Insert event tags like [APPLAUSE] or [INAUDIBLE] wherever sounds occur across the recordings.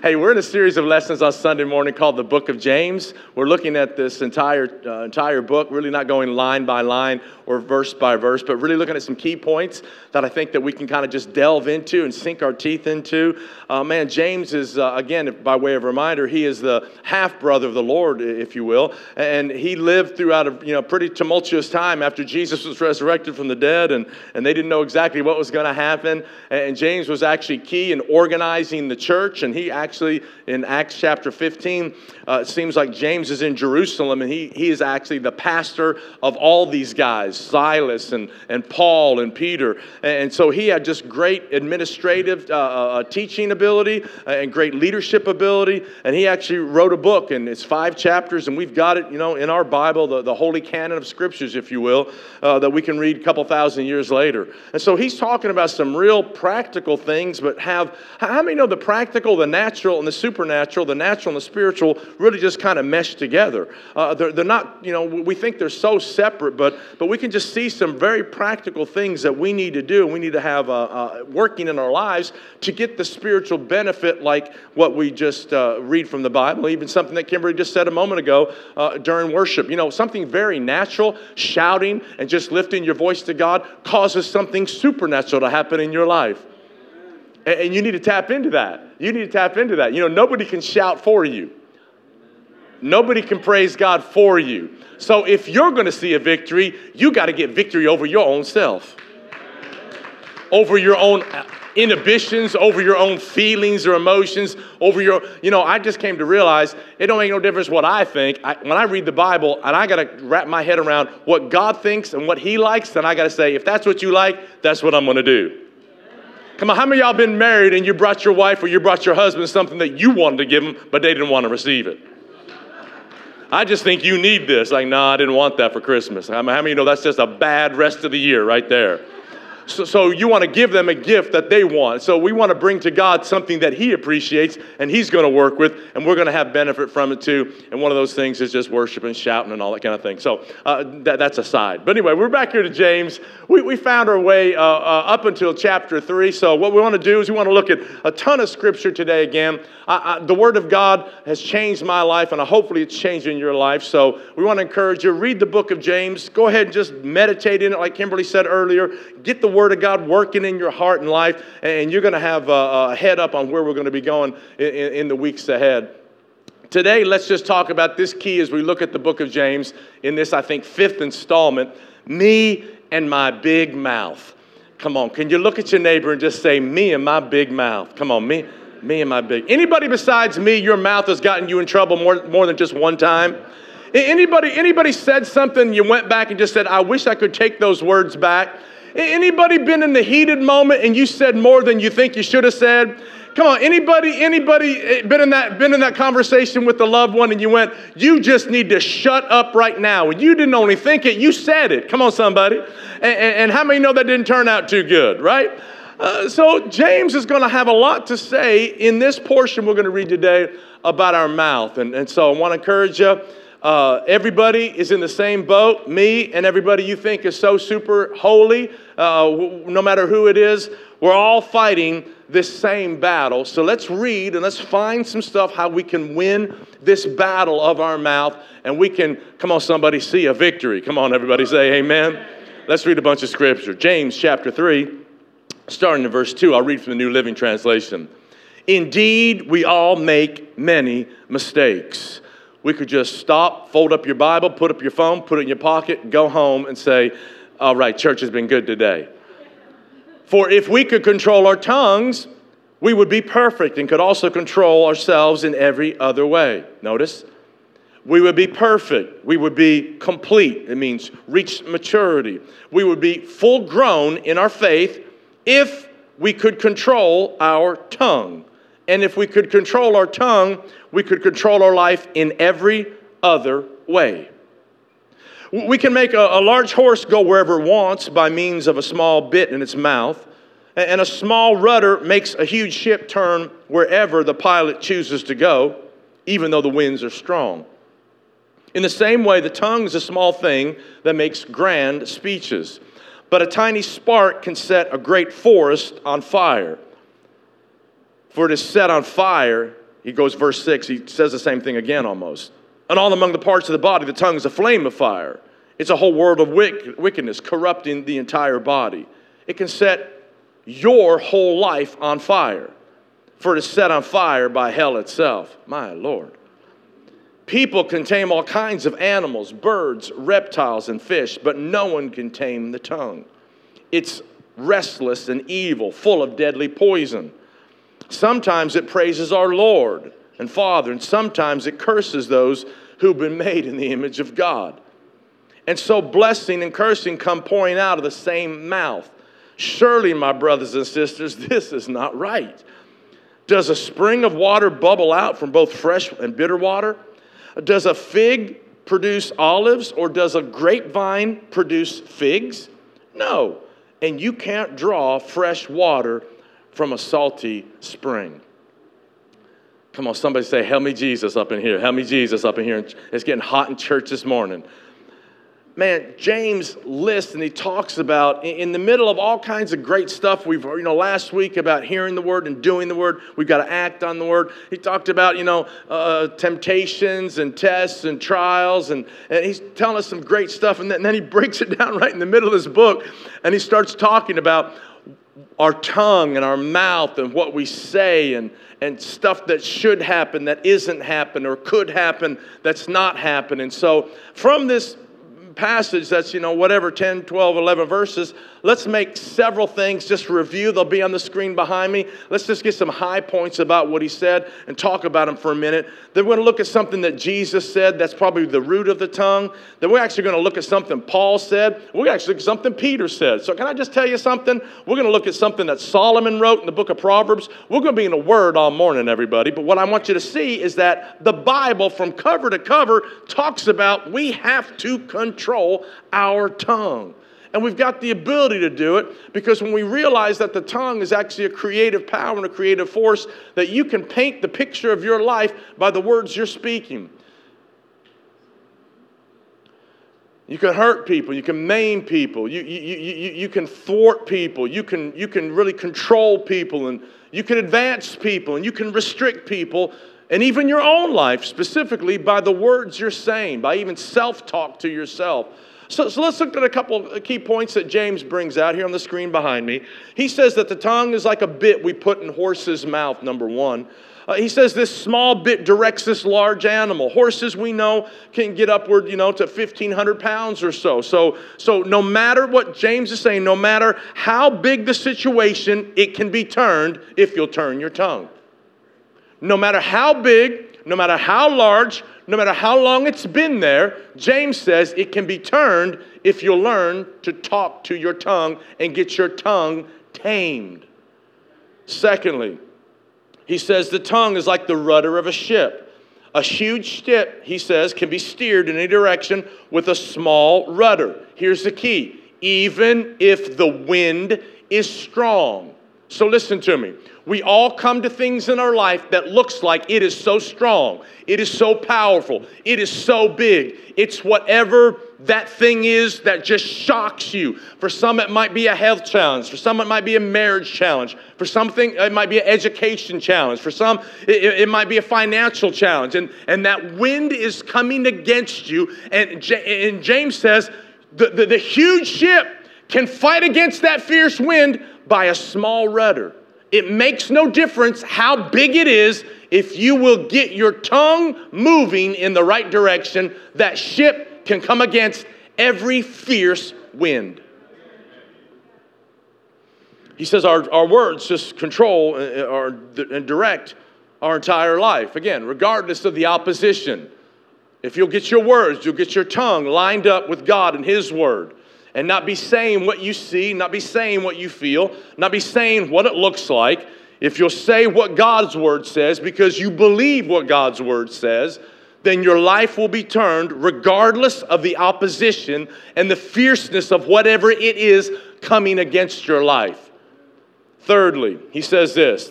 Hey, we're in a series of lessons on Sunday morning called the Book of James. We're looking at this entire uh, entire book, really not going line by line or verse by verse, but really looking at some key points that I think that we can kind of just delve into and sink our teeth into. Uh, man, James is uh, again, by way of reminder, he is the half brother of the Lord, if you will, and he lived throughout a you know pretty tumultuous time after Jesus was resurrected from the dead, and and they didn't know exactly what was going to happen. And James was actually key in organizing the church, and he actually, in Acts chapter 15, uh, it seems like James is in Jerusalem and he, he is actually the pastor of all these guys Silas and, and Paul and Peter. And so he had just great administrative uh, uh, uh teaching ability and great leadership ability. And he actually wrote a book, and it's five chapters, and we've got it, you know, in our Bible, the, the holy canon of scriptures, if you will, uh, that we can read a couple thousand years later. And so he's talking about some real practical things, but have, how many know the practical, the natural and the supernatural, the natural and the spiritual, really just kind of mesh together. Uh, they're, they're not, you know, we think they're so separate, but, but we can just see some very practical things that we need to do. We need to have uh, uh, working in our lives to get the spiritual benefit, like what we just uh, read from the Bible, even something that Kimberly just said a moment ago uh, during worship. You know, something very natural, shouting and just lifting your voice to God causes something supernatural to happen in your life. And you need to tap into that. You need to tap into that. You know, nobody can shout for you. Nobody can praise God for you. So if you're going to see a victory, you got to get victory over your own self, over your own uh, inhibitions, over your own feelings or emotions, over your, you know, I just came to realize it don't make no difference what I think. I, when I read the Bible and I got to wrap my head around what God thinks and what He likes, then I got to say, if that's what you like, that's what I'm going to do. Come on, how many y'all been married and you brought your wife or you brought your husband something that you wanted to give them, but they didn't want to receive it? I just think you need this. Like, no, nah, I didn't want that for Christmas. How many you know that's just a bad rest of the year right there? So, so, you want to give them a gift that they want. So we want to bring to God something that He appreciates and He's going to work with, and we're going to have benefit from it too. And one of those things is just worship and shouting and all that kind of thing. So uh, that, that's aside. But anyway, we're back here to James. We, we found our way uh, uh, up until chapter 3. So what we want to do is we want to look at a ton of scripture today again. I, I, the Word of God has changed my life, and hopefully it's changing your life. So we want to encourage you read the book of James. Go ahead and just meditate in it, like Kimberly said earlier. Get the Word of God working in your heart and life, and you're going to have a, head up on where we're going to be going in, in, in the weeks ahead. Today, let's just talk about this key as we look at the book of James in this, I think, fifth installment me and my big mouth. Come on, can you look at your neighbor and just say, me and my big mouth? Come on, me, me and my big. Anybody besides me, your mouth has gotten you in trouble more, more than just one time? Anybody, anybody said something, you went back and just said, I wish I could take those words back? Anybody been in the heated moment and you said more than you think you should have said? Come on, anybody, anybody eh, been in that been in that conversation with the loved one and you went, you just need to shut up right now. And you didn't only think it, you said it. Come on, somebody. And, and, how many know that didn't turn out too good, right? Uh, so James is going to have a lot to say in this portion we're going to read today about our mouth. And, and so I want to encourage you. Uh, everybody is in the same boat. Me and everybody you think is so super holy, uh, no matter who it is, we're all fighting this same battle. So let's read and let's find some stuff how we can win this battle of our mouth and we can, come on, somebody, see a victory. Come on, everybody, say amen. Let's read a bunch of scripture. James chapter 3, starting in verse 2. I'll read from the New Living Translation. Indeed, we all make many mistakes. We could just stop, fold up your Bible, put up your phone, put it in your pocket, go home and say, All right, church has been good today. For if we could control our tongues, we would be perfect and could also control ourselves in every other way. Notice, we would be perfect. We would be complete. It means reach maturity. We would be full grown in our faith if we could control our tongue. And if we could control our tongue, we could control our life in every other way. We can make a, a, large horse go wherever it wants by means of a small bit in its mouth, and a small rudder makes a huge ship turn wherever the pilot chooses to go, even though the winds are strong. In the same way, the tongue is a small thing that makes grand speeches, but a tiny spark can set a great forest on fire for it is set on fire He goes, verse 6, he says the same thing again almost. And all among the parts of the body, the tongue is a flame of fire. It's a whole world of wickedness, corrupting the entire body. It can set your whole life on fire, for it is set on fire by hell itself. My Lord. People can tame all kinds of animals, birds, reptiles, and fish, but no one can tame the tongue. It's restless and evil, full of deadly poison. Sometimes it praises our Lord and Father, and sometimes it curses those who've been made in the image of God. And so blessing and cursing come pouring out of the same mouth. Surely, my brothers and sisters, this is not right. Does a spring of water bubble out from both fresh and bitter water? Does a fig produce olives or does a grapevine produce figs? No. And you can't draw fresh water from a salty spring. Come on, somebody say, Help me, Jesus, up in here. Help me, Jesus, up in here. It's getting hot in church this morning man, James lists and he talks about in the middle of all kinds of great stuff. We've, you know, last week about hearing the word and doing the word. We've got to act on the word. He talked about, you know, uh, temptations and tests and trials, and, and he's telling us some great stuff. And then, and then he breaks it down right in the middle of this book, and he starts talking about our tongue and our mouth and what we say and, and stuff that should happen that isn't happen or could happen that's not happening. So, from this passage that's, you know, whatever, 10, 12, 11 verses, let's make several things just review. They'll be on the screen behind me. Let's just get some high points about what he said and talk about them for a minute. Then we're going to look at something that Jesus said. That's probably the root of the tongue. Then we're actually going to look at something Paul said. We're actually look at something Peter said. So can I just tell you something? We're going to look at something that Solomon wrote in the book of Proverbs. We're going to be in a word all morning, everybody. But what I want you to see is that the Bible, from cover to cover, talks about we have to control control our tongue. And we've got the ability to do it because when we realize that the tongue is actually a creative power and a creative force, that you can paint the picture of your life by the words you're speaking. You can hurt people, you can maim people, you, you, you, you can thwart people, you can, you can really control people, and you can advance people, and you can restrict people and even your own life, specifically by the words you're saying, by even self talk to yourself. So, so, let's look at a couple of key points that James brings out here on the screen behind me. He says that the tongue is like a bit we put in horse's mouth, number one. Uh, he says this small bit directs this large animal. Horses, we know, can get upward, you know, to 1,500 pounds or so. So, so no matter what James is saying, no matter how big the situation, it can be turned if you'll turn your tongue. No matter how big, no matter how large, no matter how long it's been there, James says it can be turned if you learn to talk to your tongue and get your tongue tamed. Secondly, he says the tongue is like the rudder of a ship. A huge ship, he says, can be steered in any direction with a small rudder. Here's the key even if the wind is strong. So listen to me. We all come to things in our life that looks like it is so strong, it is so powerful, it is so big. It's whatever that thing is that just shocks you. For some, it might be a health challenge. For some, it might be a marriage challenge. For something, it might be an education challenge. For some, it, it might be a financial challenge. And, and that wind is coming against you. And, and James says the, the, the huge ship can fight against that fierce wind by a small rudder. It makes no difference how big it is if you will get your tongue moving in the right direction, that ship can come against every fierce wind. He says our, our words just control uh, and direct our entire life. Again, regardless of the opposition. If you'll get your words, you'll get your tongue lined up with God and His word and not be saying what you see, not be saying what you feel, not be saying what it looks like. If you'll say what God's word says because you believe what God's word says, then your life will be turned regardless of the opposition and the fierceness of whatever it is coming against your life. Thirdly, he says this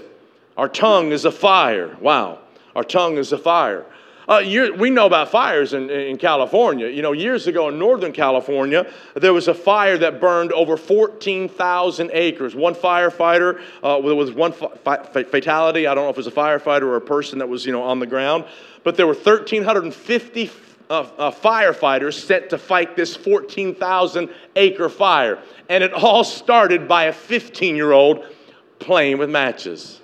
our tongue is a fire. Wow, our tongue is a fire. Uh, we know about fires in, in, California. You know, years ago in Northern California, there was a fire that burned over 14,000 acres. One firefighter uh, was one fa- fatality. I don't know if it was a firefighter or a person that was, you know, on the ground. But there were 1,350 uh, uh, firefighters sent to fight this 14,000 acre fire. And it all started by a 15 year old playing with matches.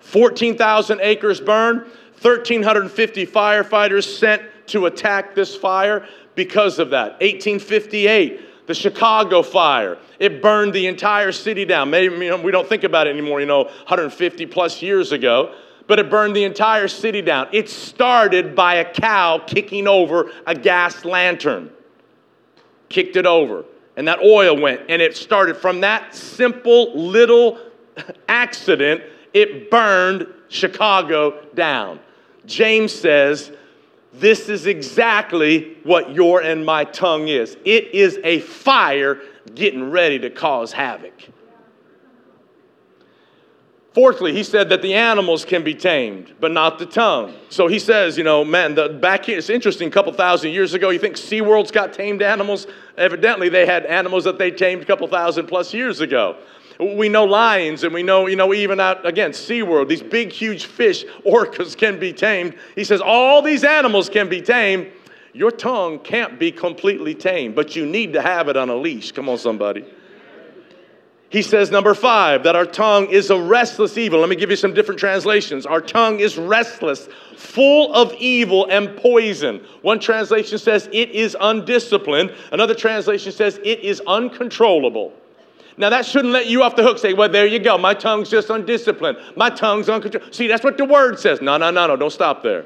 14,000 acres burned. 1,350 firefighters sent to attack this fire because of that. 1858, the Chicago fire. It burned the entire city down. Maybe you know, we don't think about it anymore, you know, 150 plus years ago, but it burned the entire city down. It started by a cow kicking over a gas lantern. Kicked it over. And that oil went, and it started from that simple little [LAUGHS] accident, it burned Chicago down. James says, This is exactly what your and my tongue is it is a fire getting ready to cause havoc. Fourthly, he said that the animals can be tamed, but not the tongue. So he says, you know, man, the, back here, it's interesting, a couple thousand years ago, you think SeaWorld's got tamed animals? Evidently, they had animals that they tamed a couple thousand plus years ago. We know lions and we know, you know, even out, again, SeaWorld, these big, huge fish, [LAUGHS] orcas can be tamed. He says all these animals can be tamed. Your tongue can't be completely tamed, but you need to have it on a leash. Come on, somebody. He says, number five, that our tongue is a restless evil. Let me give you some different translations. Our tongue is restless, full of evil and poison. One translation says it is undisciplined, another translation says it is uncontrollable. Now, that shouldn't let you off the hook. Say, well, there you go. My tongue's just undisciplined. My tongue's uncontrolled. See, that's what the word says. No, no, no, no. Don't stop there.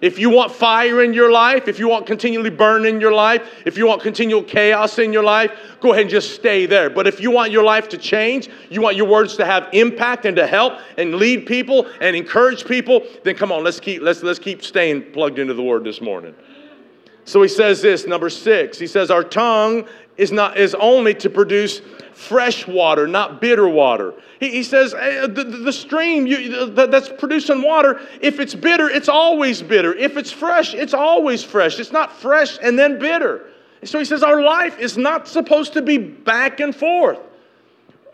If you want fire in your life, if you want continually burn in your life, if you want continual chaos in your life, go ahead and just stay there. But if you want your life to change, you want your words to have impact and to help and lead people and encourage people, then come on, let's keep let's let's keep staying plugged into the word this morning. So he says this, number 6. He says our tongue is not is only to produce fresh water, not bitter water. He, he says eh, hey, the, the, stream you, the, that's producing water, if it's bitter, it's always bitter. If it's fresh, it's always fresh. It's not fresh and then bitter. so he says our life is not supposed to be back and forth.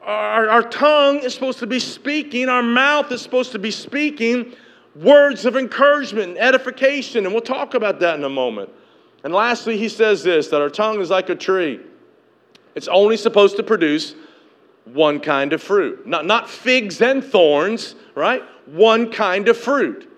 Our, our tongue is supposed to be speaking, our mouth is supposed to be speaking words of encouragement and edification, and we'll talk about that in a moment. And lastly, he says this that our tongue is like a tree. It's only supposed to produce one kind of fruit. Not, not figs and thorns, right? One kind of fruit.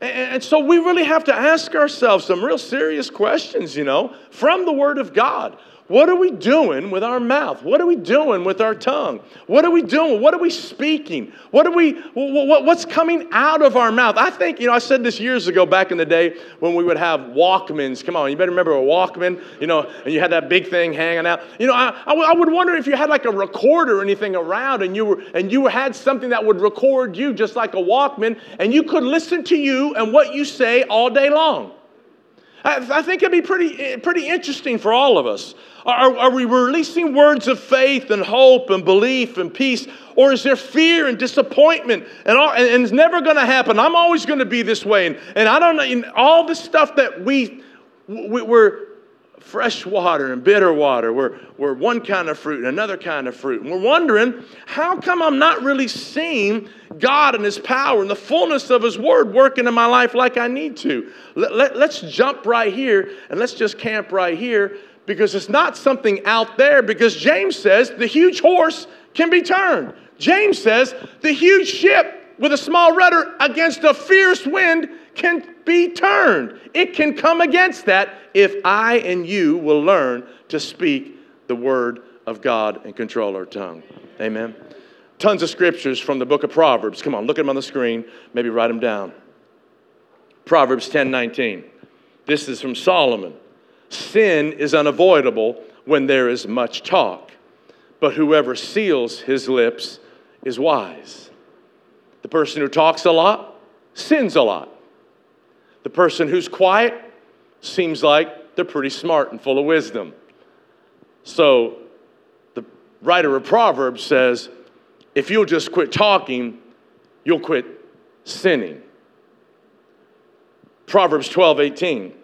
And, and so we really have to ask ourselves some real serious questions, you know, from the Word of God. What are we doing with our mouth? What are we doing with our tongue? What are we doing? What are we speaking? What are we what's coming out of our mouth? I think, you know, I said this years ago back in the day when we would have Walkmans. Come on, you better remember a Walkman, you know, and you had that big thing hanging out. You know, I, I would wonder if you had like a recorder or anything around and you were and you had something that would record you just like a Walkman and you could listen to you and what you say all day long. I, think it'd be pretty, eh, pretty interesting for all of us. Are, are we releasing words of faith and hope and belief and peace? Or is there fear and disappointment? And, all, and it's never going to happen. I'm always going to be this way. And, and I don't know, and all the stuff that we, we, we're, fresh water and bitter water. We're, we're one kind of fruit and another kind of fruit. And we're wondering, how come I'm not really seeing God and His power and the fullness of His Word working in my life like I need to? Let, let, let's jump right here and let's just camp right here because it's not something out there because James says the huge horse can be turned. James says the huge ship with a small rudder against a fierce wind can be turned. It can come against that if I and you will learn to speak the word of God and control our tongue. Amen. Tons of scriptures from the book of Proverbs. Come on, look at them on the screen. Maybe write them down. Proverbs 10 19. This is from Solomon. Sin is unavoidable when there is much talk, but whoever seals his lips is wise. The person who talks a lot sins a lot. The person who's quiet seems like they're pretty smart and full of wisdom. So the writer of Proverbs says, if you'll just quit talking, you'll quit sinning. Proverbs 12, 18.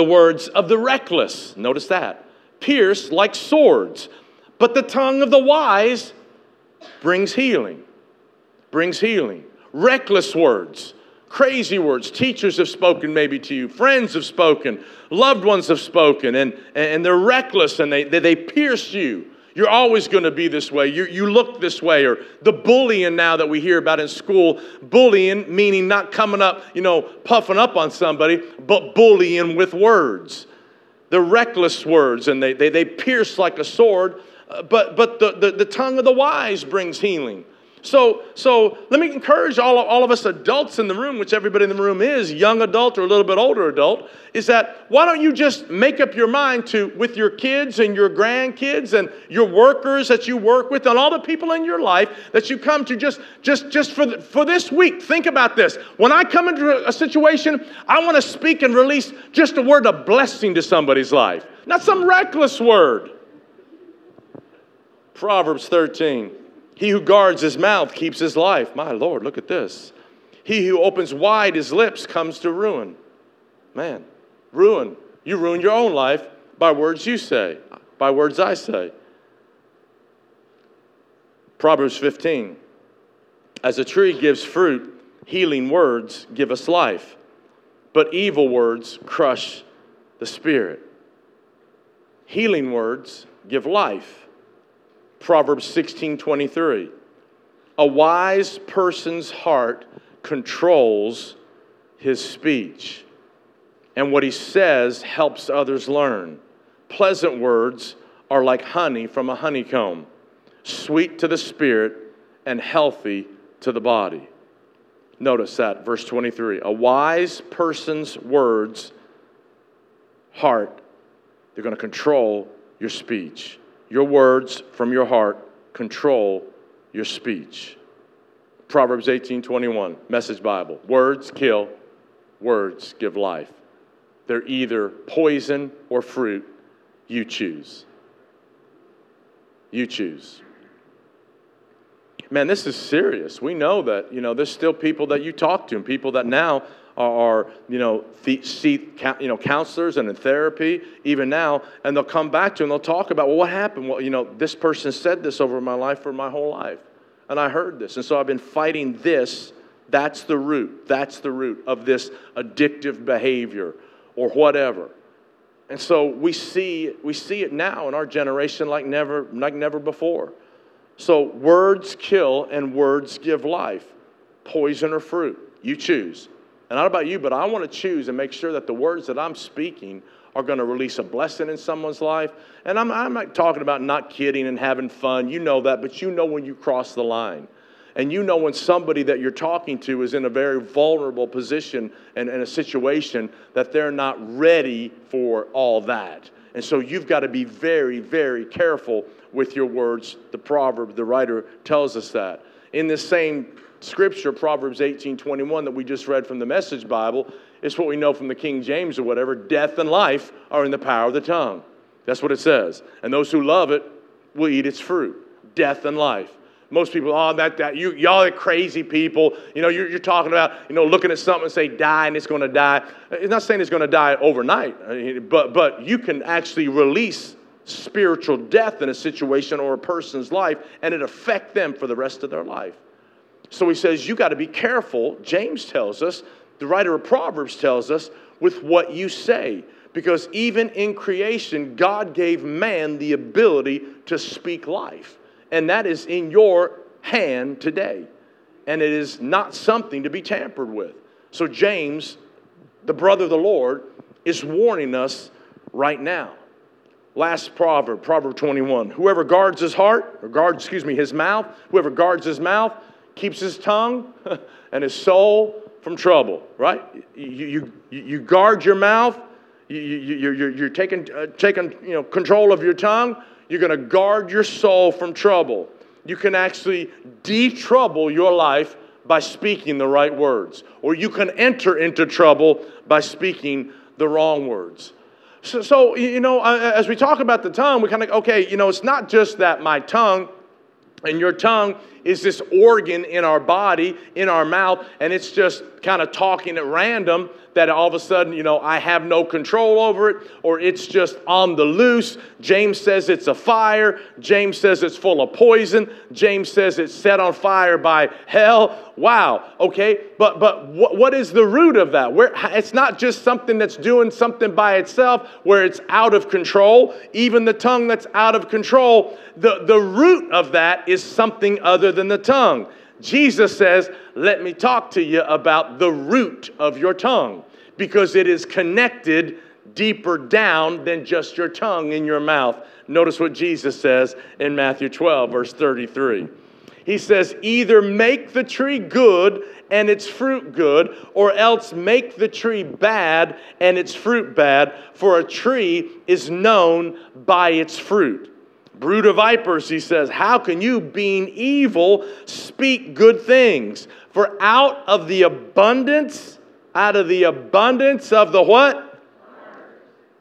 The words of the reckless, notice that, pierce like swords, but the tongue of the wise brings healing. Brings healing. Reckless words, crazy words. Teachers have spoken maybe to you, friends have spoken, loved ones have spoken, and, and they're reckless and they, they, they pierce you. You're always going to be this way. You, you look this way. Or the bullying now that we hear about in school. Bullying, meaning not coming up, you know, puffing up on somebody, but bullying with words. The reckless words, and they, they, they pierce like a sword, uh, but, but the, the, the tongue of the wise brings healing. So, so let me encourage all of, all of us adults in the room, which everybody in the room is, young adult or a little bit older adult, is that why don't you just make up your mind to, with your kids and your grandkids and your workers that you work with and all the people in your life that you come to just, just, just for, the, for this week, think about this. When I come into a situation, I want to speak and release just a word of blessing to somebody's life, not some reckless word. Proverbs 13. He who guards his mouth keeps his life. My Lord, look at this. He who opens wide his lips comes to ruin. Man, ruin. You ruin your own life by words you say, by words I say. Proverbs 15. As a tree gives fruit, healing words give us life, but evil words crush the spirit. Healing words give life Proverbs 16 23. A wise person's heart controls his speech, and what he says helps others learn. Pleasant words are like honey from a honeycomb, sweet to the spirit and healthy to the body. Notice that, verse 23. A wise person's words, heart, they're going to control your speech. Your words from your heart control your speech. Proverbs 18 21, Message Bible. Words kill, words give life. They're either poison or fruit. You choose. You choose. Man, this is serious. We know that, you know, there's still people that you talk to and people that now are, you know, see, you know, counselors and in therapy even now, and they'll come back to and they'll talk about, well, what happened? Well, you know, this person said this over my life for my whole life, and I heard this, and so I've been fighting this. That's the root. That's the root of this addictive behavior or whatever. And so we see we see it now in our generation like never like never before. So words kill and words give life. Poison or fruit. You choose. And not about you, but I want to choose and make sure that the words that I'm speaking are going to release a blessing in someone's life. And I'm, I'm not talking about not kidding and having fun. You know that, but you know when you cross the line. And you know when somebody that you're talking to is in a very vulnerable position and in a situation that they're not ready for all that. And so you've got to be very, very careful with your words. The proverb, the writer tells us that. In this same scripture, Proverbs 18 21, that we just read from the Message Bible, is what we know from the King James or whatever. Death and life are in the power of the tongue. That's what it says. And those who love it will eat its fruit. Death and life. Most people, oh, that, that, you, y'all are crazy people. You know, you're, you're talking about, you know, looking at something and say die and it's going to die. It's not saying it's going to die overnight, but, but you can actually release spiritual death in a situation or a person's life and it affect them for the rest of their life. So he says, You got to be careful. James tells us, the writer of Proverbs tells us, with what you say. Because even in creation, God gave man the ability to speak life. And that is in your hand today. And it is not something to be tampered with. So, James, the brother of the Lord, is warning us right now. Last proverb, Proverb 21. Whoever guards his heart, or guards, excuse me, his mouth, whoever guards his mouth keeps his tongue [LAUGHS] and his soul from trouble, right? You, you, you guard your mouth, you, you, you're, you're taking, uh, taking you know, control of your tongue, you're going to guard your soul from trouble. You can actually de-trouble your life by speaking the right words, or you can enter into trouble by speaking the wrong words. So, so you know, as we talk about the tongue, we kind of, okay, you know, it's not just that my tongue and your tongue is this organ in our body, in our mouth, and it's just kind of talking at random that all of a sudden, you know, I have no control over it or it's just on the loose. James says it's a fire. James says it's full of poison. James says it's set on fire by hell. Wow. Okay. But but what, what is the root of that? Where it's not just something that's doing something by itself where it's out of control. Even the tongue that's out of control, the, the root of that is something other than the tongue. Jesus says, Let me talk to you about the root of your tongue because it is connected deeper down than just your tongue in your mouth. Notice what Jesus says in Matthew 12, verse 33. He says, Either make the tree good and its fruit good, or else make the tree bad and its fruit bad, for a tree is known by its fruit. Brood of vipers, he says, how can you, being evil, speak good things? For out of the abundance, out of the abundance of the what?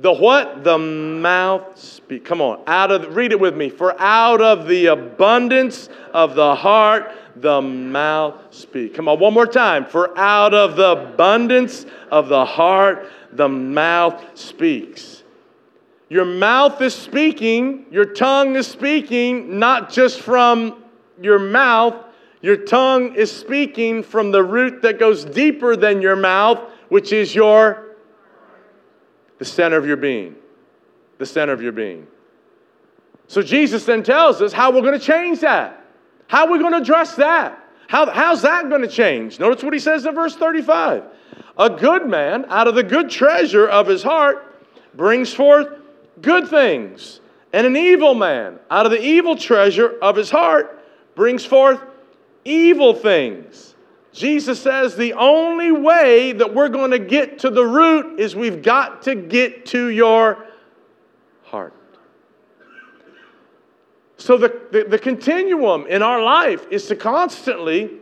The what? The mouth speak. Come on, out of read it with me. For out of the abundance of the heart, the mouth speak. Come on, one more time. For out of the abundance of the heart, the mouth speaks. Your mouth is speaking, your tongue is speaking, not just from your mouth. Your tongue is speaking from the root that goes deeper than your mouth, which is your the center of your being. The center of your being. So Jesus then tells us how we're going to change that. How are we going to address that? How, how's that going to change? Notice what he says in verse 35. A good man out of the good treasure of his heart brings forth good things. And an evil man, out of the evil treasure of his heart, brings forth evil things. Jesus says the only way that we're going to get to the root is we've got to get to your heart. So, the, the, the, continuum in our life is to constantly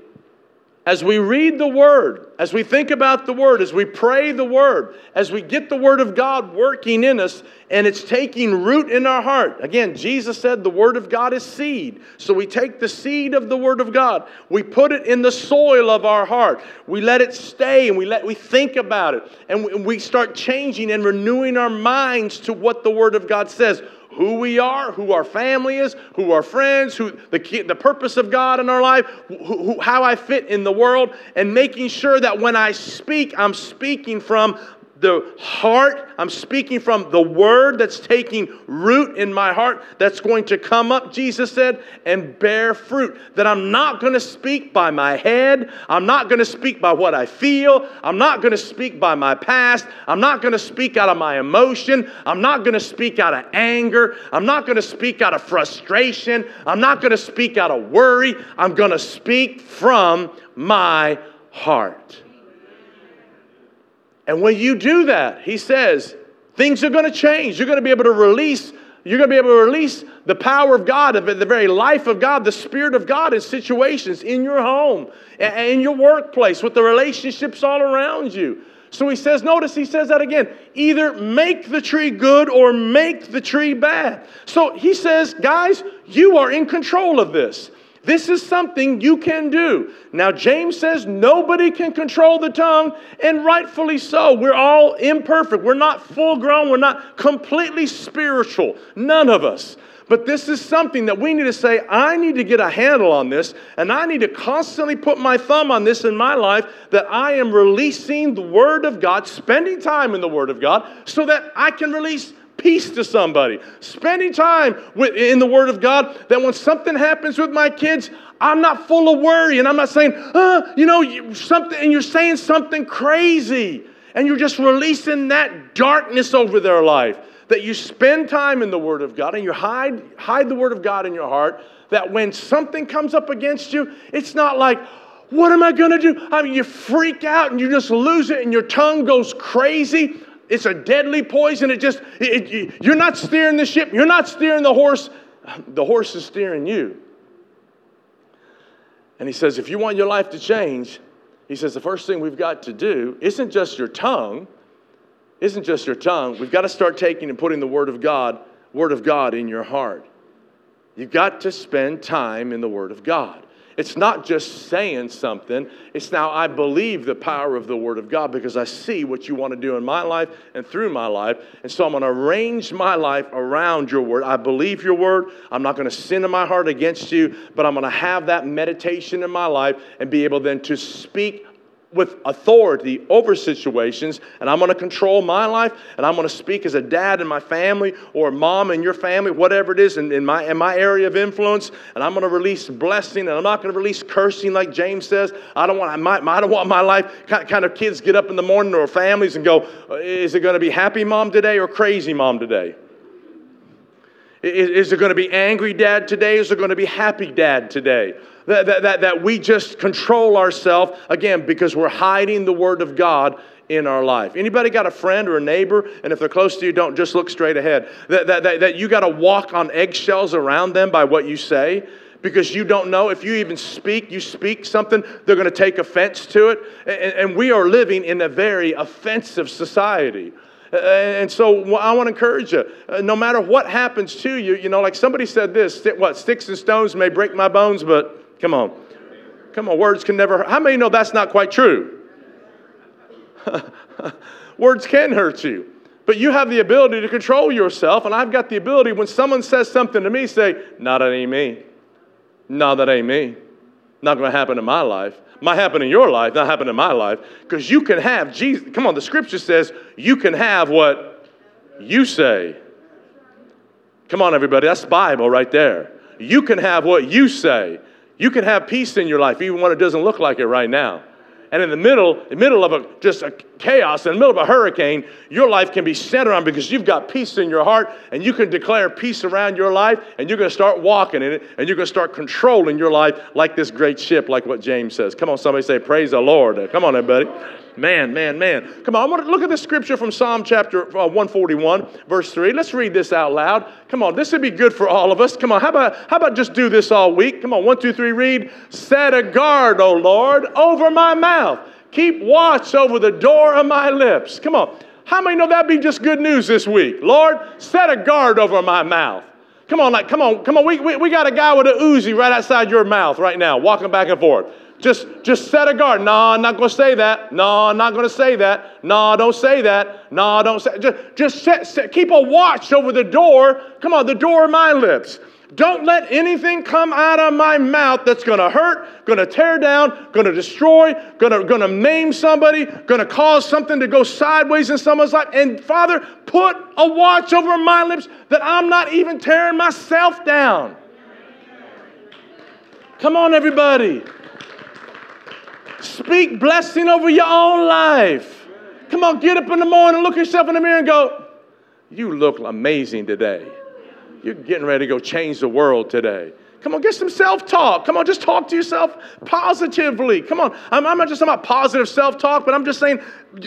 as we read the Word, as we think about the Word, as we pray the Word, as we get the Word of God working in us and it's taking root in our heart. Again, Jesus said the Word of God is seed. So we take the seed of the Word of God, we put it in the soil of our heart, we let it stay and we, let, we think about it, and we, start changing and renewing our minds to what the Word of God says who we are, who our family is, who our friends, who the, the purpose of God in our life, who, who, how I fit in the world, and making sure that when I speak, I'm speaking from the heart. I'm speaking from the word that's taking root in my heart that's going to come up, Jesus said, and bear fruit. That I'm not going to speak by my head. I'm not going to speak by what I feel. I'm not going to speak by my past. I'm not going to speak out of my emotion. I'm not going to speak out of anger. I'm not going to speak out of frustration. I'm not going to speak out of worry. I'm going to speak from my heart. And when you do that, he says, things are going to change. You're going to be able to release you're going to be able to release the power of God, the very life of God, the Spirit of God in situations in your home, in your workplace, with the relationships all around you. So he says, notice he says that again either make the tree good or make the tree bad. So he says, guys, you are in control of this. This is something you can do. Now, James says nobody can control the tongue, and rightfully so. We're all imperfect. We're not full grown. We're not completely spiritual. None of us. But this is something that we need to say, I need to get a handle on this, and I need to constantly put my thumb on this in my life that I am releasing the Word of God, spending time in the Word of God, so that I can release peace to somebody, spending time with, in the Word of God, that when something happens with my kids, I'm not full of worry and I'm not saying, uh, you know, you, something, and you're saying something crazy and you're just releasing that darkness over their life. That you spend time in the Word of God and you hide, hide the Word of God in your heart, that when something comes up against you, it's not like, what am I going to do? I mean, you freak out and you just lose it and your tongue goes crazy it's a deadly poison. It just, it, it, you're not steering the ship. You're not steering the horse. The horse is steering you. And he says, if you want your life to change, he says, the first thing we've got to do isn't just your tongue, isn't just your tongue. We've got to start taking and putting the Word of God, Word of God in your heart. You've got to spend time in the Word of God. It's not just saying something, it's now I believe the power of the Word of God because I see what you want to do in my life and through my life. And so I'm going to arrange my life around your Word. I believe your Word. I'm not going to sin in my heart against you, but I'm going to have that meditation in my life and be able then to speak with authority over situations, and I'm going to control my life, and I'm going to speak as a dad in my family or a mom in your family, whatever it is, in, in, my, in my area of influence, and I'm going to release blessing, and I'm not going to release cursing like James says. I don't want my, I don't want my life kind of kids get up in the morning or families and go, uh, is it going to be happy mom today or crazy mom today? Is, is it going to be angry dad today? Is it going to be happy dad today? that, that, that, that we just control ourselves, again, because we're hiding the Word of God in our life. Anybody got a friend or a neighbor, and if they're close to you, don't just look straight ahead. That, that, that, that you got to walk on eggshells around them by what you say because you don't know if you even speak, you speak something, they're going to take offense to it. And, and we are living in a very offensive society. And so I want to encourage you, uh, no matter what happens to you, you know, like somebody said this, what, sticks and stones may break my bones, but Come on. Come on, words can never hurt. How many know that's not quite true? [LAUGHS] words can hurt you. But you have the ability to control yourself, and I've got the ability when someone says something to me, say, No, that ain't me. No, that ain't me. Not gonna happen in my life. Might happen in your life, not happen in my life. Because you can have Jesus. Come on, the scripture says you can have what you say. Come on, everybody, that's Bible right there. You can have what you say. You can have peace in your life even when it doesn't look like it right now. And in the middle, in the middle of a, just a chaos, in the middle of a hurricane, your life can be centered on because you've got peace in your heart and you can declare peace around your life and you're going to start walking in it and you're going to start controlling your life like this great ship, like what James says. Come on, somebody say, Praise the Lord. Come on, everybody. Man, man, man. Come on, I want to look at the scripture from Psalm chapter uh, 141, verse 3. Let's read this out loud. Come on, this would be good for all of us. Come on, how about, how about just do this all week? Come on, one, two, three, read. Set a guard, O Lord, over my mouth. Keep watch over the door of my lips. Come on. How many know that'd be just good news this week? Lord, set a guard over my mouth. Come on, like, come on, come on. We, we, we got a guy with a Uzi right outside your mouth right now, walking back and forth. Just, just set a guard. No, I'm not going to say that. No, I'm not going to say that. No, don't say that. No, don't say. Just, just set, set, keep a watch over the door. Come on, the door of my lips. Don't let anything come out of my mouth that's going to hurt, going to tear down, going to destroy, going to, maim somebody, going to cause something to go sideways in someone's life. And Father, put a watch over my lips that I'm not even tearing myself down. Come on, everybody. Speak blessing over your own life. Come on, get up in the morning, look yourself in the mirror, and go, You look amazing today. You're getting ready to go change the world today. Come on, get some self talk. Come on, just talk to yourself positively. Come on, I'm, I'm not just talking about positive self talk, but I'm just saying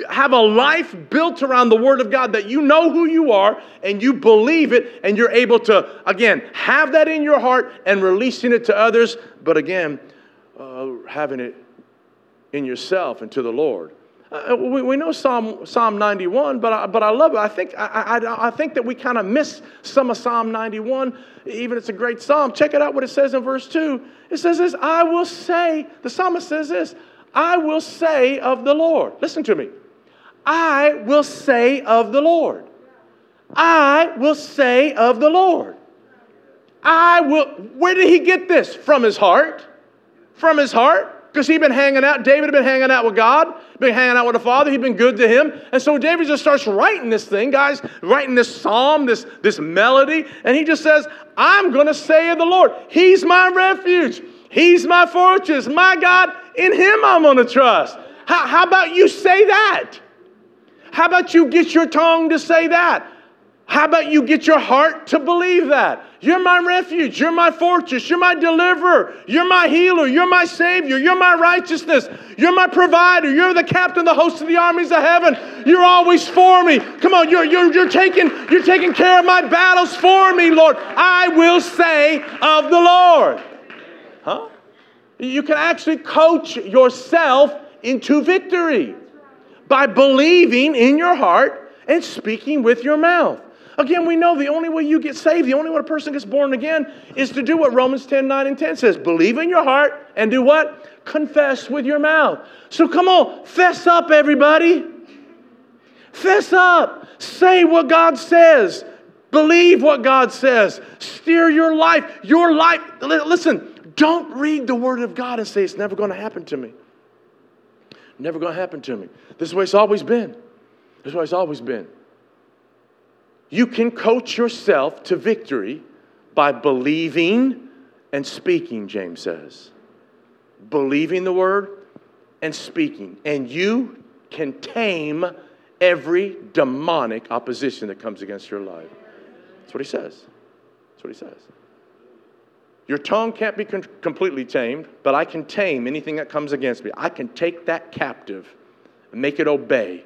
have a life built around the Word of God that you know who you are and you believe it and you're able to, again, have that in your heart and releasing it to others, but again, uh, having it in yourself and to the Lord. Uh, we, we know Psalm, Psalm 91, but I, but I love it. I think, I, I, I think that we kind of miss some of Psalm 91, even it's a great psalm. Check it out what it says in verse 2. It says this I will say, the psalmist says this, I will say of the Lord. Listen to me. I will say of the Lord. I will say of the Lord. I will. Where did he get this? From his heart. From his heart because he'd been hanging out. David had been hanging out with God, been hanging out with the Father. He'd been good to him. And so David just starts writing this thing, guys, writing this psalm, this, this melody. And he just says, I'm going to say of the Lord, He's my refuge. He's my fortress. My God, in Him I'm going to trust. How, how about you say that? How about you get your tongue to say that? How about you get your heart to believe that? You're my refuge. You're my fortress. You're my deliverer. You're my healer. You're my savior. You're my righteousness. You're my provider. You're the captain of the host of the armies of heaven. You're always for me. Come on, you're, you're, you're, taking, you're taking care of my battles for me, Lord. I will say of the Lord. Huh? You can actually coach yourself into victory by believing in your heart and speaking with your mouth. Again, we know the only way you get saved, the only way a person gets born again, is to do what Romans 10 9 and 10 says believe in your heart and do what? Confess with your mouth. So come on, fess up, everybody. Fess up. Say what God says. Believe what God says. Steer your life. Your life. Listen, don't read the Word of God and say it's never going to happen to me. Never going to happen to me. This is the way it's always been. This is the way it's always been. You can coach yourself to victory by believing and speaking, James says. Believing the word and speaking. And you can tame every demonic opposition that comes against your life. That's what he says. That's what he says. Your tongue can't be con- completely tamed, but I can tame anything that comes against me. I can take that captive and make it obey.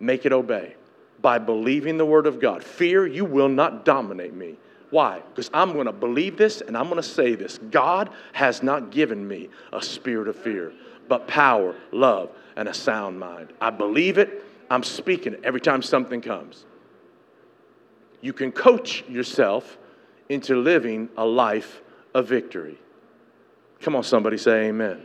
Make it obey by believing the word of God. Fear, you will not dominate me. Why? Because I'm going to believe this and I'm going to say this. God has not given me a spirit of fear, but power, love, and a sound mind. I believe it. I'm speaking it every time something comes. You can coach yourself into living a life of victory. Come on, somebody say amen.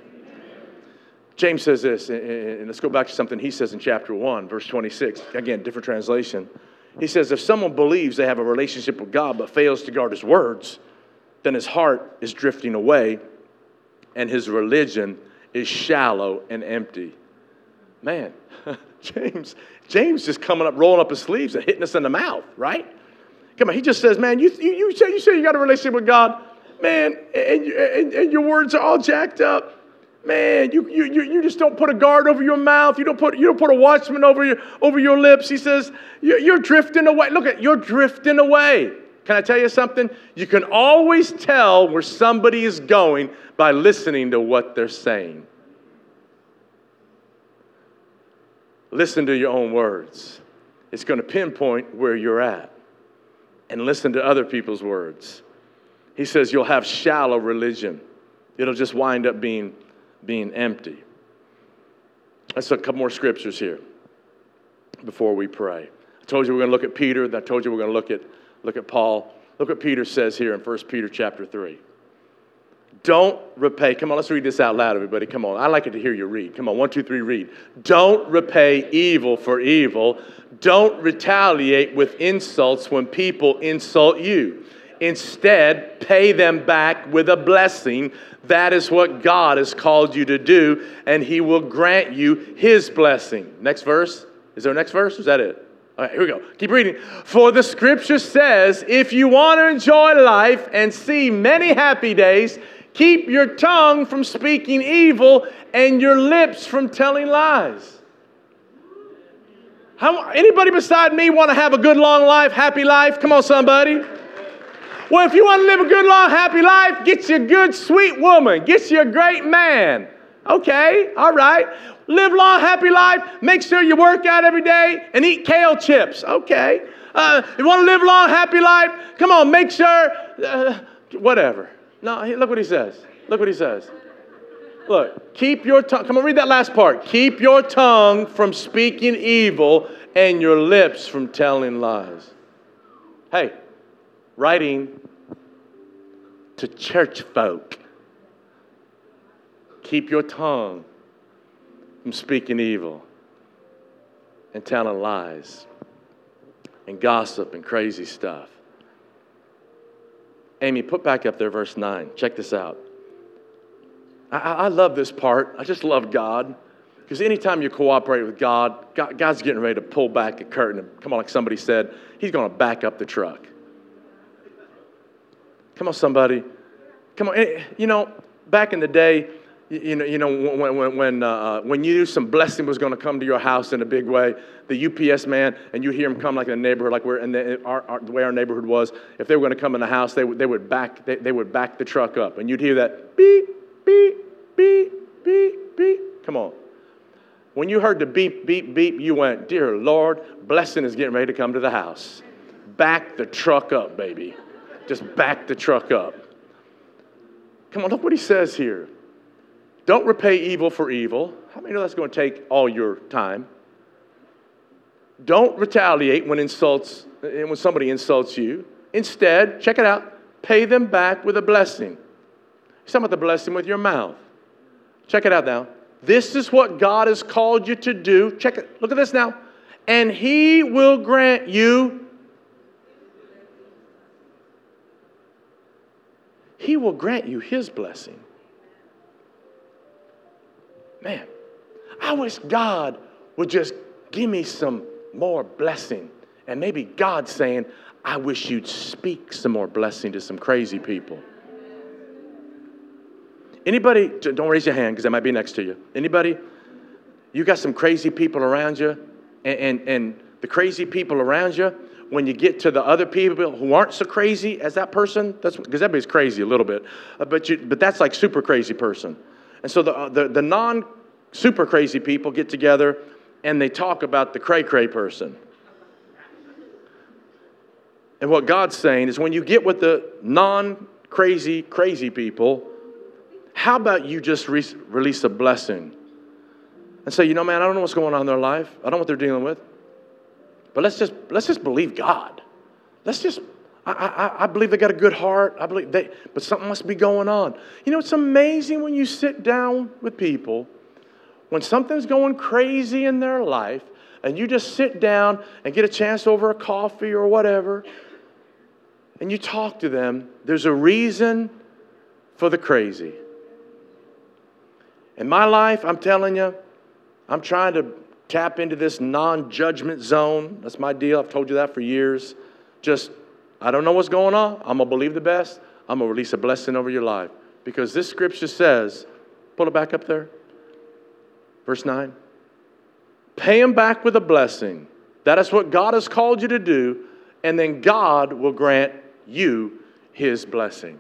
James says this, and let's go back to something he says in chapter 1, verse 26. Again, different translation. He says, If someone believes they have a relationship with God but fails to guard his words, then his heart is drifting away and his religion is shallow and empty. Man, [LAUGHS] James, James just coming up, rolling up his sleeves and hitting us in the mouth, right? Come on, he just says, man, you, you, you, say, you say you got a relationship with God, man, and, and, and your words are all jacked up Man, you, you, you just don't put a guard over your mouth. You don't put, you don't put a watchman over your, over your lips. He says, you're, you're drifting away. Look at, you're drifting away. Can I tell you something? You can always tell where somebody is going by listening to what they're saying. Listen to your own words. It's going to pinpoint where you're at. And listen to other people's words. He says you'll have shallow religion. It'll just wind up being being empty. Let's look a couple more scriptures here before we pray. I told you we're going to look at Peter. I told you we're going to look at, look at Paul. Look what Peter says here in 1 Peter chapter 3. Don't repay. Come on, let's read this out loud, everybody. Come on. I like it to hear you read. Come on, one, two, three, read. Don't repay evil for evil. Don't retaliate with insults when people insult you. Instead, pay them back with a blessing. That is what God has called you to do, and He will grant you His blessing. Next verse. Is there a next verse? Is that it? All right, here we go. Keep reading. For the scripture says, if you want to enjoy life and see many happy days, keep your tongue from speaking evil and your lips from telling lies. How, anybody beside me want to have a good long life, happy life? Come on, somebody. Well, if you want to live a good, long, happy life, get you a good, sweet woman. Get you a great man. Okay, all right. Live long, happy life. Make sure you work out every day and eat kale chips. Okay. Uh, you want to live a long, happy life? Come on, make sure. Uh, whatever. No, look what he says. Look what he says. Look, keep your tongue. Come on, read that last part. Keep your tongue from speaking evil and your lips from telling lies. Hey, writing to church folk. Keep your tongue from speaking evil and telling lies and gossip and crazy stuff. Amy, put back up there verse 9. Check this out. I, I love this part. I just love God. Because anytime you cooperate with God, God, God's getting ready to pull back a curtain. And come on, like somebody said, He's going to back up the truck. Come on, somebody. Come on. Eh, you know, back in the day, you know, you know when, when, when, uh, uh, when you knew some blessing was going to come to your house in a big way, the UPS man, and you hear him come like in the neighborhood, like we're in the, our, our, the way our neighborhood was, if they were going to come in the house, they, they, would back, they, they would back the truck up. And you'd hear that beep, beep, beep, beep, beep. Come on. When you heard the beep, beep, beep, you went, Dear Lord, blessing is getting ready to come to the house. Back the truck up, baby just back the truck up. Come on, look what he says here. Don't repay evil for evil. How many know that's going to take all your time? don't retaliate when insults eh, when somebody insults you. Instead, check it out, pay them back with a blessing. Talking about the blessing with your mouth. Check it out now. This is what God has called you to do. Check it. Look at this now. And He will grant you. He will grant you His blessing. Man, I wish God would just give me some more blessing. And maybe God's saying, I wish you'd speak some more blessing to some crazy people. Anybody, don't raise your hand because I might be next to you. Anybody, you got some crazy people around you, and, and, and the crazy people around you, when you get to the other people who aren't so crazy as that person, that's because everybody's crazy a little bit, uh, but, you, but that's like super crazy person. And so the, uh, the, the non super crazy people get together and they talk about the cray cray person. And what God's saying is when you get with the non crazy, crazy people, how about you just re- release a blessing and say, you know, man, I don't know what's going on in their life. I don't know what they're dealing with. But let's just, let's just believe God. Let's just, I, I, I believe they got a good heart. I believe they, but something must be going on. You know, it's amazing when you sit down with people, when something's going crazy in their life, and you just sit down and get a chance over a coffee or whatever, and you talk to them, there's a reason for the crazy. In my life, I'm telling you, I'm trying to tap into this non judgment zone. That's my deal. I've told you that for years. Just, I don't know what's going on. I'm going to believe the best. I'm going to release a blessing over your life. Because this scripture says, pull it back up there. Verse 9. Pay him back with a blessing. That is what God has called you to do. And then God will grant you his blessing.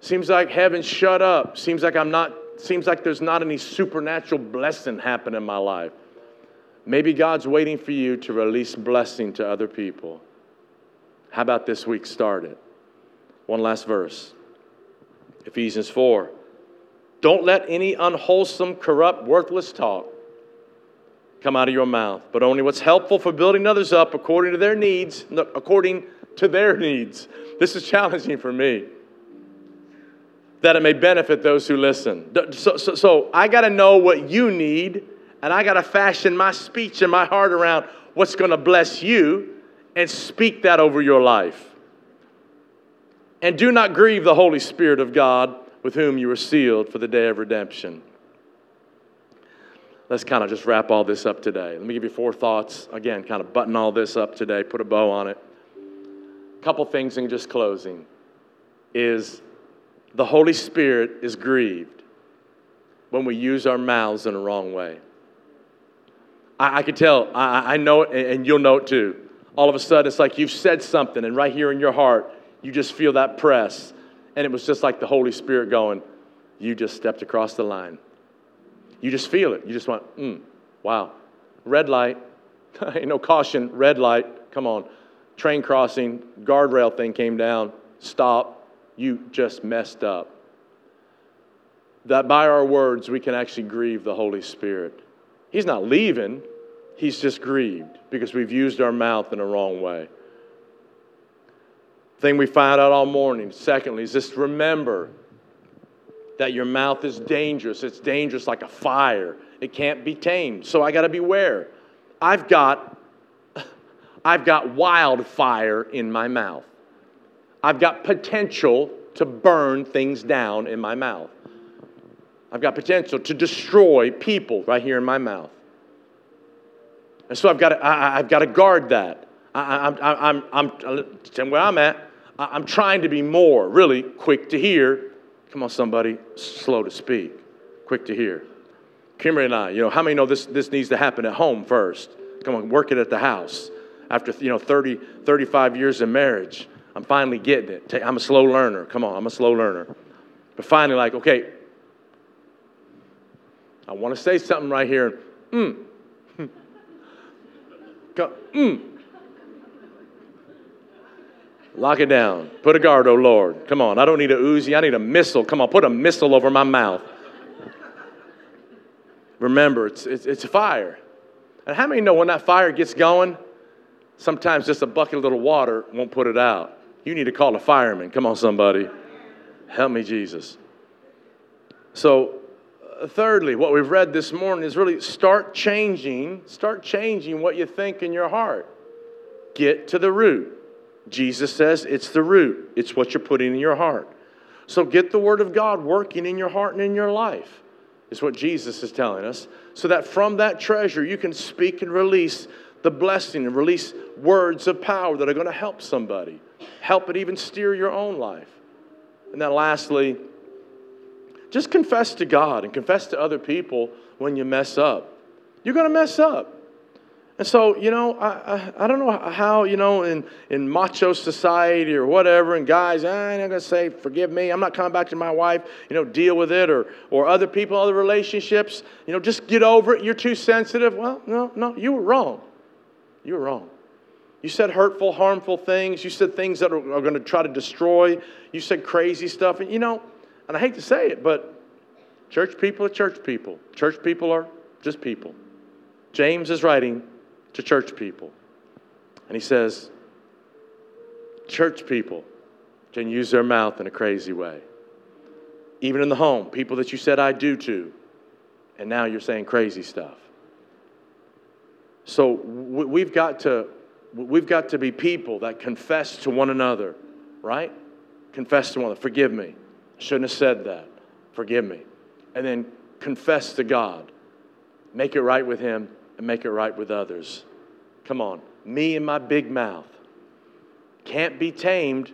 Seems like heaven shut up. Seems like I'm not, seems like there's not any supernatural blessing happening in my life. Maybe God's waiting for you to release blessing to other people. How about this week started? One last verse Ephesians 4. Don't let any unwholesome, corrupt, worthless talk come out of your mouth, but only what's helpful for building others up according to their needs, according to their [LAUGHS] needs. This is challenging for me that it may benefit those who listen. So, so, so I got to know what you need, and I got to fashion my speech and my heart around what's going to bless you and speak that over your life. And do not grieve the Holy Spirit of God with whom you were sealed for the day of redemption. Let's kind of just wrap all this up today. Let me give you four thoughts. Again, kind of button all this up today, put a bow on it. A couple things in just closing is the Holy Spirit is grieved when we use our mouths in a wrong way. I, I can tell, I, I know it, and you'll know it too. All of a sudden, it's like you've said something, and right here in your heart, you just feel that press. And it was just like the Holy Spirit going, You just stepped across the line. You just feel it. You just went, mm, wow. Red light. [LAUGHS] Ain't no caution. Red light. Come on. Train crossing. Guardrail thing came down. Stop you just messed up. That by our words, we can actually grieve the Holy Spirit. He's not leaving, he's just grieved because we've used our mouth in a wrong way. Thing we find out all morning, secondly, is just remember that your mouth is dangerous. It's dangerous like a fire. It can't be tamed. So I got to beware. I've got [LAUGHS] I've got wildfire in my mouth. I've got potential to burn things down in my mouth. I've got potential to destroy people right here in my mouth. And so I've got to, I, have got to guard that. I, am I'm, I'm, I'm, where I'm at, I'm trying to be more, really quick to hear. Come on, somebody, slow to speak, quick to hear. Kimberly and I, you know, how many know this, this needs to happen at home first? Come on, work it at the house. After, you know, 30, 35 years of marriage, I'm finally getting it. I'm a slow learner. Come on, I'm a slow learner. But finally, like, okay, I want to say something right here. Mm. [LAUGHS] mm. Lock it down. Put a guard, oh Lord. Come on. I don't need a Uzi. I need a missile. Come on, put a missile over my mouth. remember, it's, it's, it's a fire. And how many know when that fire gets going, sometimes just a bucket of little water won't put it out? You need to call a fireman. Come on, somebody. Help me, Jesus. So, uh, thirdly, what we've read this morning is really start changing, start changing what you think in your heart. Get to the root. Jesus says it's the root, it's what you're putting in your heart. So get the Word of God working in your heart and in your life, is what Jesus is telling us, so that from that treasure you can speak and release the blessing and release words of power that are going to help somebody, help it even steer your own life. And then lastly, just confess to God and confess to other people when you mess up. You're going to mess up. And so, you know, I, I, I, don't know how, you know, in, in macho society or whatever, and guys, ah, I'm going to say, forgive me, I'm not coming back to my wife, you know, deal with it, or, or other people, other relationships, you know, just get over it, you're too sensitive. Well, no, no, you were wrong. You were wrong. You said hurtful, harmful things. You said things that are, are going to try to destroy. You said crazy stuff. And, you know, and I hate to say it, but church people are church people. Church people are just people. James is writing to church people. And he says, Church people can use their mouth in a crazy way. Even in the home, people that you said I do to, and now you're saying crazy stuff. So we've got to we've got to be people that confess to one another, right? Confess to one another. Forgive me. Shouldn't have said that. Forgive me. And then confess to God. Make it right with Him and make it right with others. Come on. Me and my big mouth. Can't be tamed,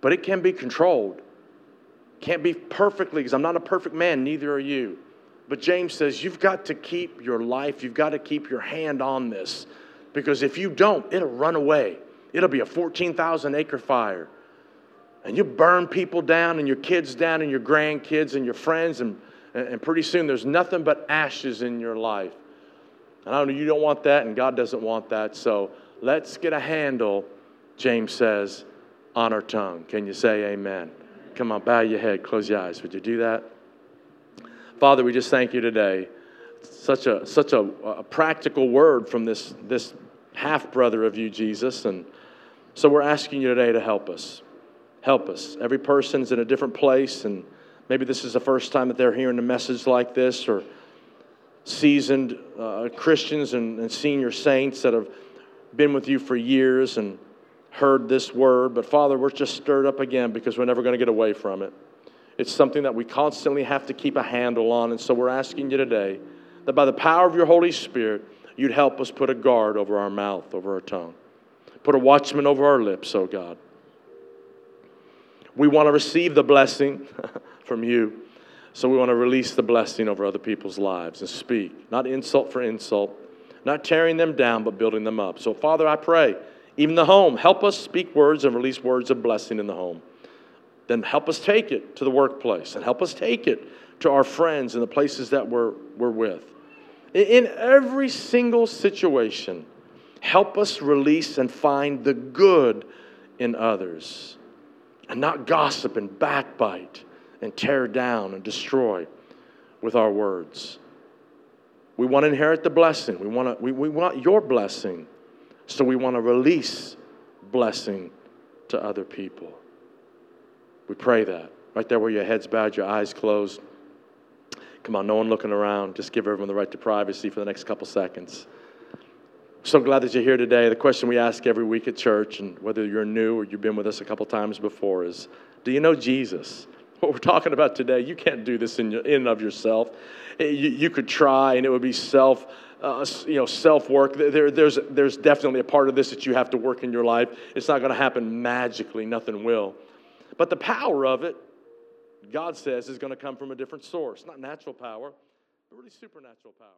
but it can be controlled. Can't be perfectly, because I'm not a perfect man, neither are you. But James says you've got to keep your life, you've got to keep your hand on this. Because if you don't, it'll run away. It'll be a 14,000 acre fire. And you burn people down, and your kids down, and your grandkids, and your friends, and, and pretty soon there's nothing but ashes in your life. And I know you don't want that, and God doesn't want that. So let's get a handle, James says, on our tongue. Can you say amen? Come on, bow your head, close your eyes. Would you do that? Father, we just thank you today. Such a, such a, a practical word from this, this half brother of you, Jesus. And so we're asking you today to help us. Help us. Every person's in a different place, and maybe this is the first time that they're hearing a message like this, or seasoned uh, Christians and, and senior saints that have been with you for years and heard this word. But Father, we're just stirred up again because we're never going to get away from it. It's something that we constantly have to keep a handle on. And so we're asking you today that by the power of your Holy Spirit, you'd help us put a guard over our mouth, over our tongue, put a watchman over our lips, oh God. We want to receive the blessing [LAUGHS] from you. So we want to release the blessing over other people's lives and speak, not insult for insult, not tearing them down, but building them up. So, Father, I pray, even the home, help us speak words and release words of blessing in the home. Then help us take it to the workplace and help us take it to our friends and the places that we're, we're with. In every single situation, help us release and find the good in others and not gossip and backbite and tear down and destroy with our words. We want to inherit the blessing. We want, to, we, we want your blessing. So we want to release blessing to other people. We pray that. Right there where your head's bowed, your eyes closed. Come on, no one looking around. Just give everyone the right to privacy for the next couple seconds. So glad that you're here today. The question we ask every week at church, and whether you're new or you've been with us a couple times before, is Do you know Jesus? What we're talking about today, you can't do this in, in and of yourself. You, you could try, and it would be self, uh, you know, self work. There, there's, there's definitely a part of this that you have to work in your life. It's not going to happen magically. Nothing will. But the power of it, God says, is going to come from a different source. Not natural power, but really supernatural power.